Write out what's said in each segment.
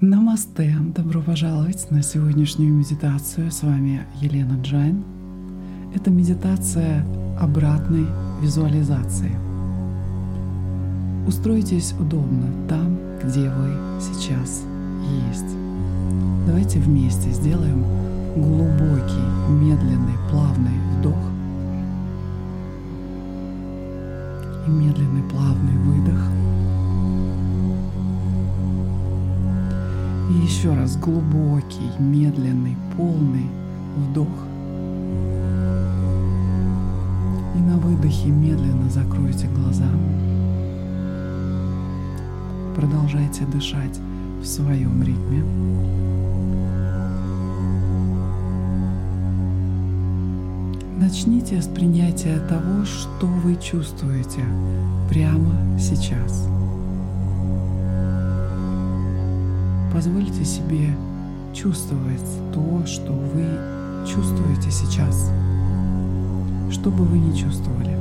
Намасте! Добро пожаловать на сегодняшнюю медитацию. С вами Елена Джайн. Это медитация обратной визуализации. Устройтесь удобно там, где вы сейчас есть. Давайте вместе сделаем глубокий, медленный, плавный вдох и медленный, плавный выдох – И еще раз глубокий, медленный, полный вдох. И на выдохе медленно закройте глаза. Продолжайте дышать в своем ритме. Начните с принятия того, что вы чувствуете прямо сейчас. Позвольте себе чувствовать то, что вы чувствуете сейчас, что бы вы ни чувствовали.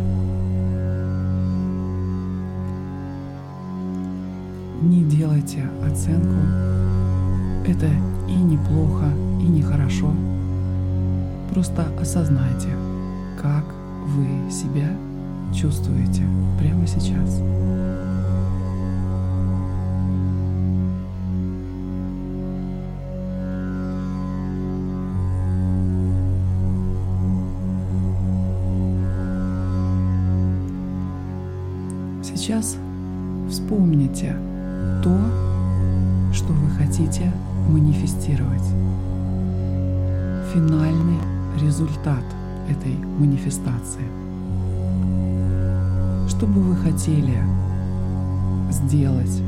Не делайте оценку. Это и неплохо, и нехорошо. Просто осознайте, как вы себя чувствуете прямо. Сейчас вспомните то, что вы хотите манифестировать. Финальный результат этой манифестации. Что бы вы хотели сделать,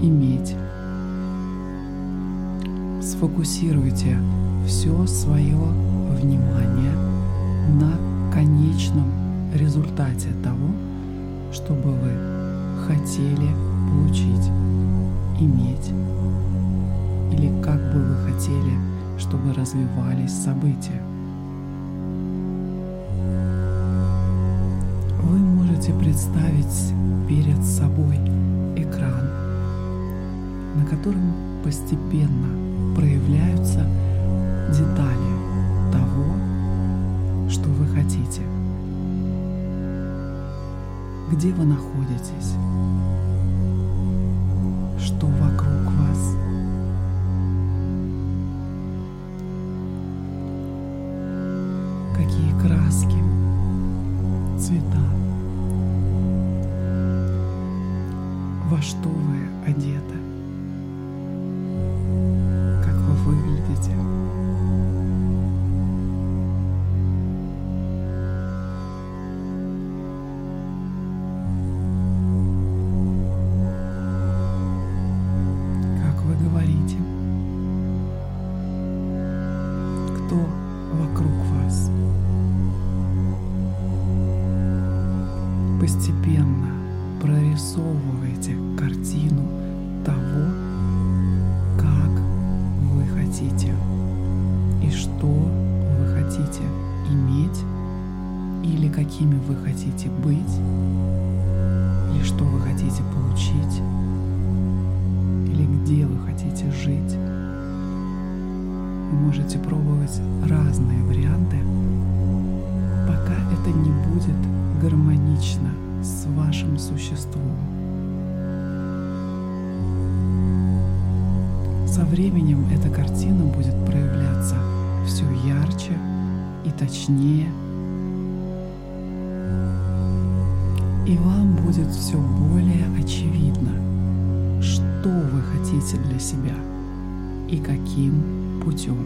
иметь. Сфокусируйте все свое внимание на конечном результате того, что бы вы хотели получить, иметь, или как бы вы хотели, чтобы развивались события. Вы можете представить перед собой экран, на котором постепенно проявляются детали где вы находитесь, какими вы хотите быть, или что вы хотите получить, или где вы хотите жить. Вы можете пробовать разные варианты, пока это не будет гармонично с вашим существом. Со временем эта картина будет проявляться все ярче и точнее. И вам будет все более очевидно, что вы хотите для себя и каким путем.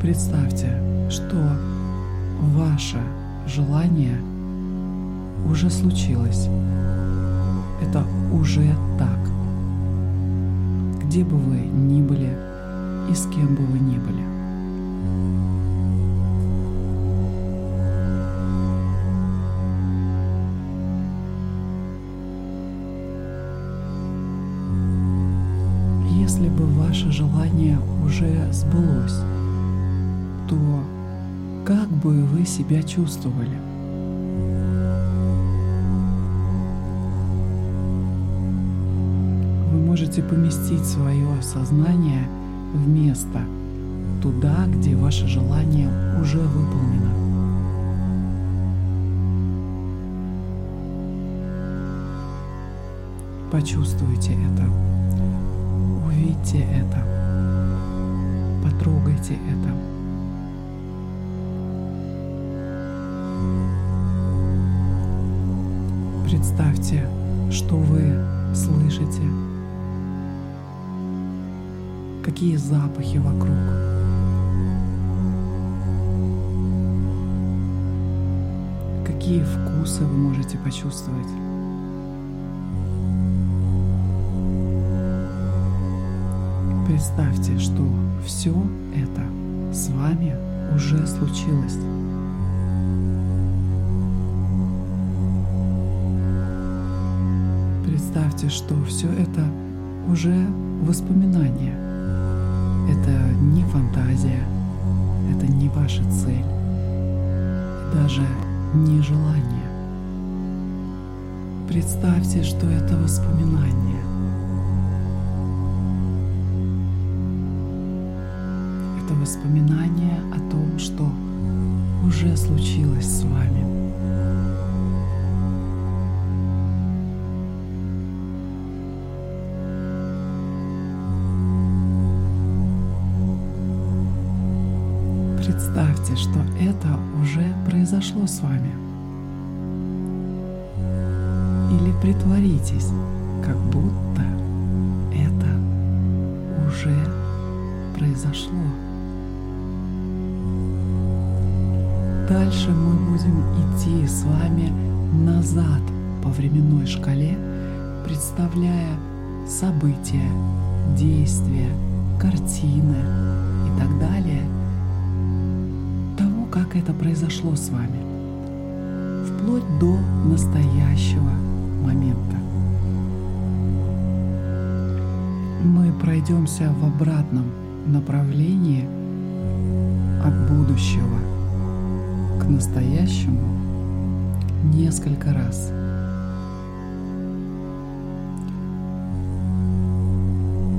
Представьте, что ваше желание уже случилось. Это уже так. Где бы вы ни были и с кем бы вы ни были. Уже сбылось, то как бы вы себя чувствовали? можете поместить свое сознание в место, туда, где ваше желание уже выполнено. Почувствуйте это, увидьте это, потрогайте это. Представьте, что вы слышите, какие запахи вокруг. Какие вкусы вы можете почувствовать. Представьте, что все это с вами уже случилось. Представьте, что все это уже воспоминание. Это не фантазия, это не ваша цель, даже не желание. Представьте, что это воспоминание. Это воспоминание о том, что уже случилось с вами. Представьте, что это уже произошло с вами. Или притворитесь, как будто это уже произошло. Дальше мы будем идти с вами назад по временной шкале, представляя события, действия, картины и так далее – как это произошло с вами, вплоть до настоящего момента. Мы пройдемся в обратном направлении от будущего настоящему несколько раз.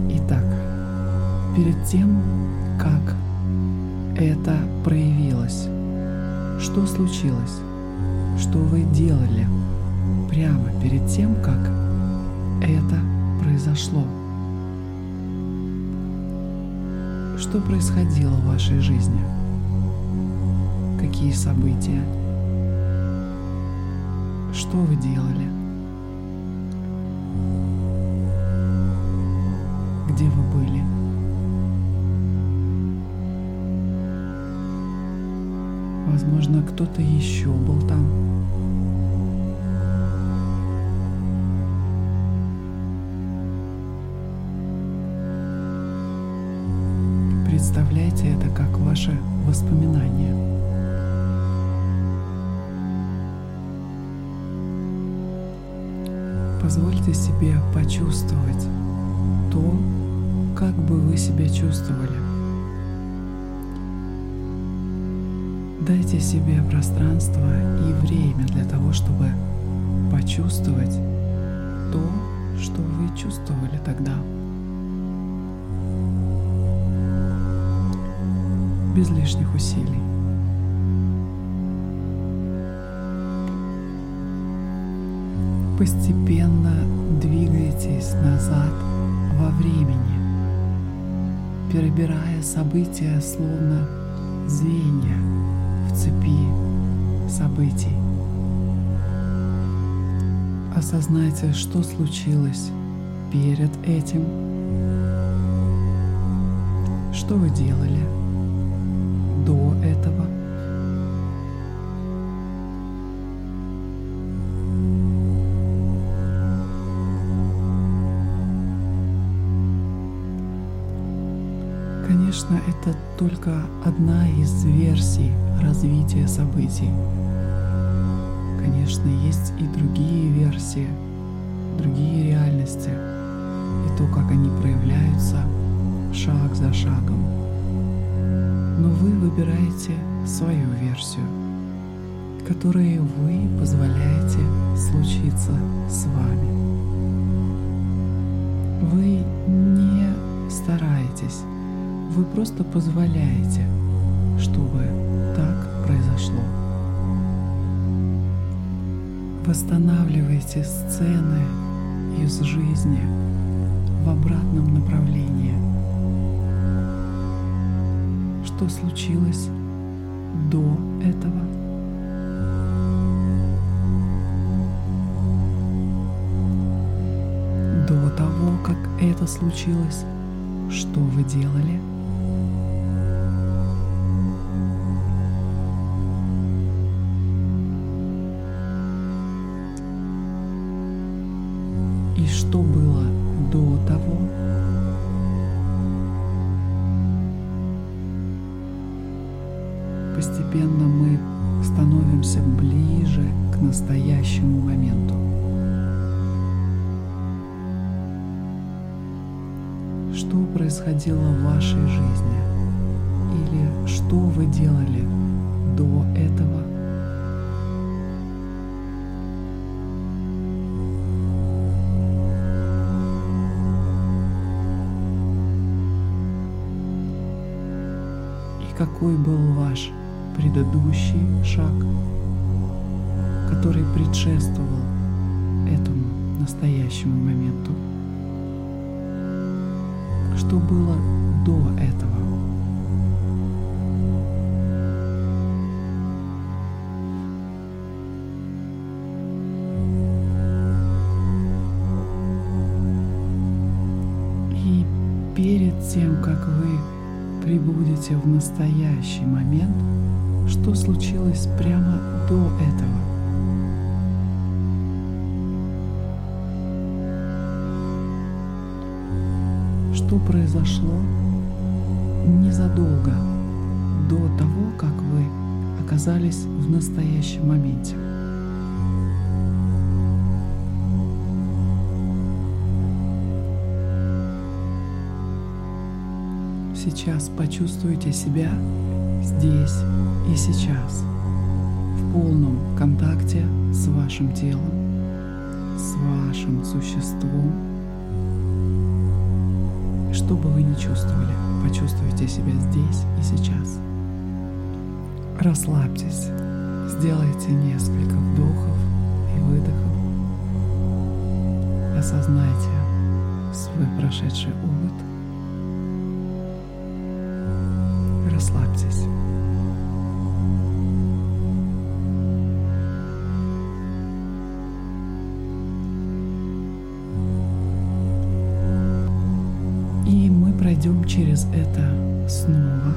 Итак, перед тем, как это проявилось? Что случилось? Что вы делали прямо перед тем, как это произошло? Что происходило в вашей жизни? Какие события? Что вы делали? Где вы были? Возможно, кто-то еще был там. Представляйте это как ваше воспоминание. Позвольте себе почувствовать то, как бы вы себя чувствовали. Дайте себе пространство и время для того, чтобы почувствовать то, что вы чувствовали тогда. Без лишних усилий. Постепенно двигайтесь назад во времени, перебирая события словно звенья в цепи событий. Осознайте, что случилось перед этим, что вы делали до этого. Конечно, это только одна из версий развития событий. Конечно, есть и другие версии, другие реальности, и то, как они проявляются шаг за шагом. Но вы выбираете свою версию, которой вы позволяете случиться с вами. Вы боретесь, вы просто позволяете, чтобы так произошло. Восстанавливайте сцены из жизни в обратном направлении. Что случилось до этого? До того, как это случилось, что вы делали? Что происходило в вашей жизни? Или что вы делали до этого? И какой был ваш предыдущий шаг, который предшествовал этому настоящему моменту? Что было до этого? И перед тем, как вы прибудете в настоящий момент, что случилось прямо до этого? Что произошло незадолго до того, как вы оказались в настоящем моменте? Сейчас почувствуйте себя здесь и сейчас, в полном контакте с вашим телом, с вашим существом. Что бы вы ни чувствовали, почувствуйте себя здесь и сейчас. Расслабьтесь, сделайте несколько вдохов и выдохов. Осознайте свой прошедший опыт. Расслабьтесь. Пройдем через это снова,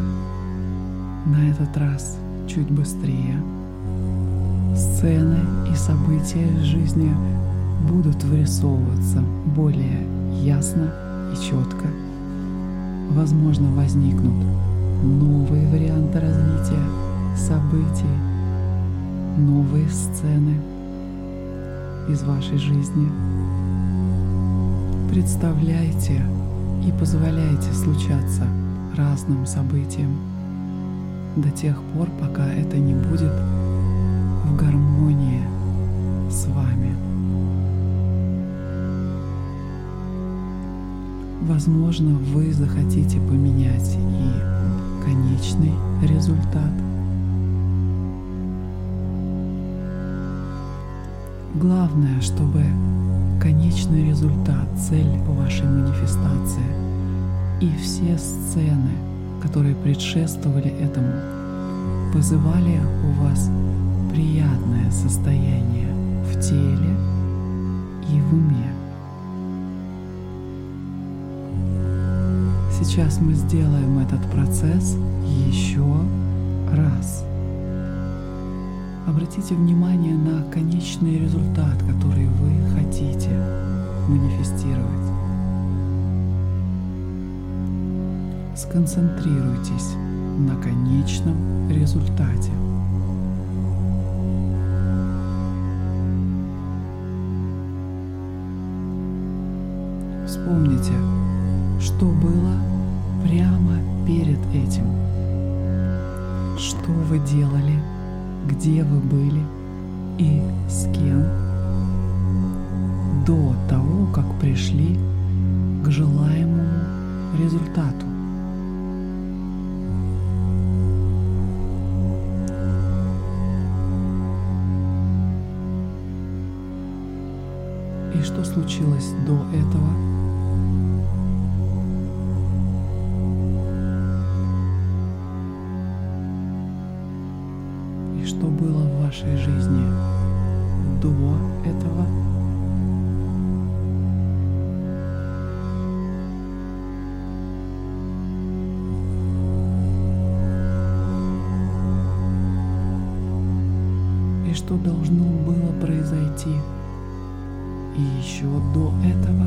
на этот раз чуть быстрее. Сцены и события жизни будут вырисовываться более ясно и четко. Возможно, возникнут новые варианты развития событий, новые сцены из вашей жизни. Представляйте и позволяйте случаться разным событиям до тех пор, пока это не будет в гармонии с вами. Возможно, вы захотите поменять и конечный результат. Главное, чтобы конечный результат, цель вашей манифестации и все сцены, которые предшествовали этому, вызывали у вас приятное состояние в теле и в уме. Сейчас мы сделаем этот процесс еще раз. Обратите внимание на конечный результат, который вы хотите манифестировать. Сконцентрируйтесь на конечном результате. Вспомните, что было прямо перед этим. Что вы делали, где вы были и с кем до того, как пришли к желаемому результату. И что случилось до этого? Что должно было произойти? И еще до этого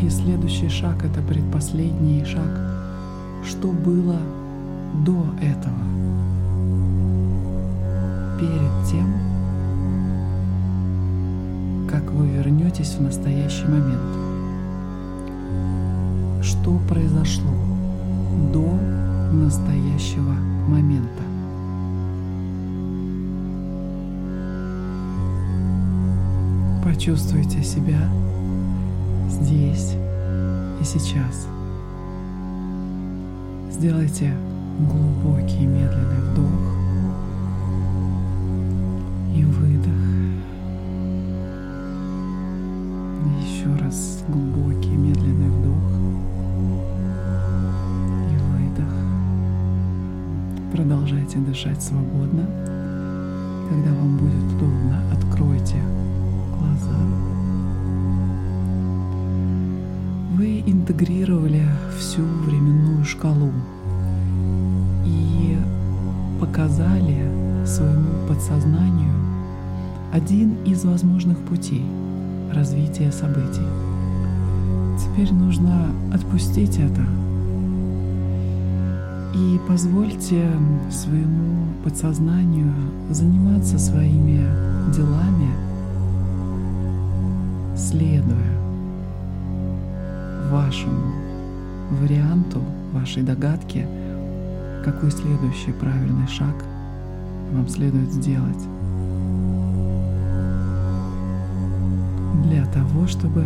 И следующий шаг это предпоследний шаг. Что было до этого? Перед тем, как вы вернетесь в настоящий момент. Что произошло до настоящего момента? Почувствуйте себя здесь и сейчас. Сделайте глубокий медленный вдох и выдох. Еще раз глубокий медленный вдох и выдох. Продолжайте дышать свободно. Когда вам будет удобно, откройте глаза. Вы интегрировали всю временную шкалу и показали своему подсознанию один из возможных путей развития событий. Теперь нужно отпустить это и позвольте своему подсознанию заниматься своими делами, следуя вашему варианту, вашей догадке, какой следующий правильный шаг вам следует сделать для того, чтобы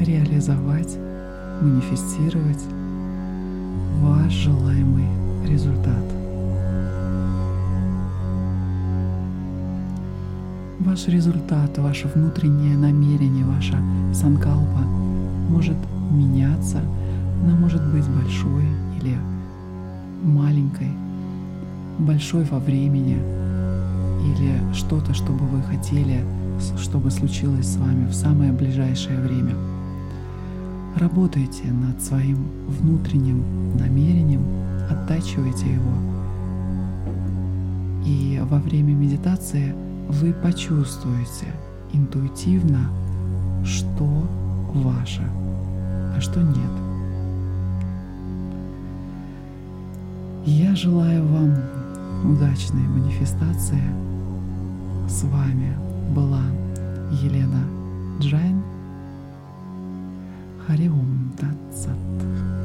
реализовать, манифестировать ваш желаемый результат. Ваш результат, ваше внутреннее намерение, ваша санкалпа может меняться, она может быть большой или маленькой, большой во времени или что-то, что бы вы хотели, чтобы случилось с вами в самое ближайшее время. Работайте над своим внутренним намерением, оттачивайте его. И во время медитации вы почувствуете интуитивно, что ваше, а что нет. Я желаю вам удачной манифестации. С вами была Елена Джайн. Хари Ом Тат Сат.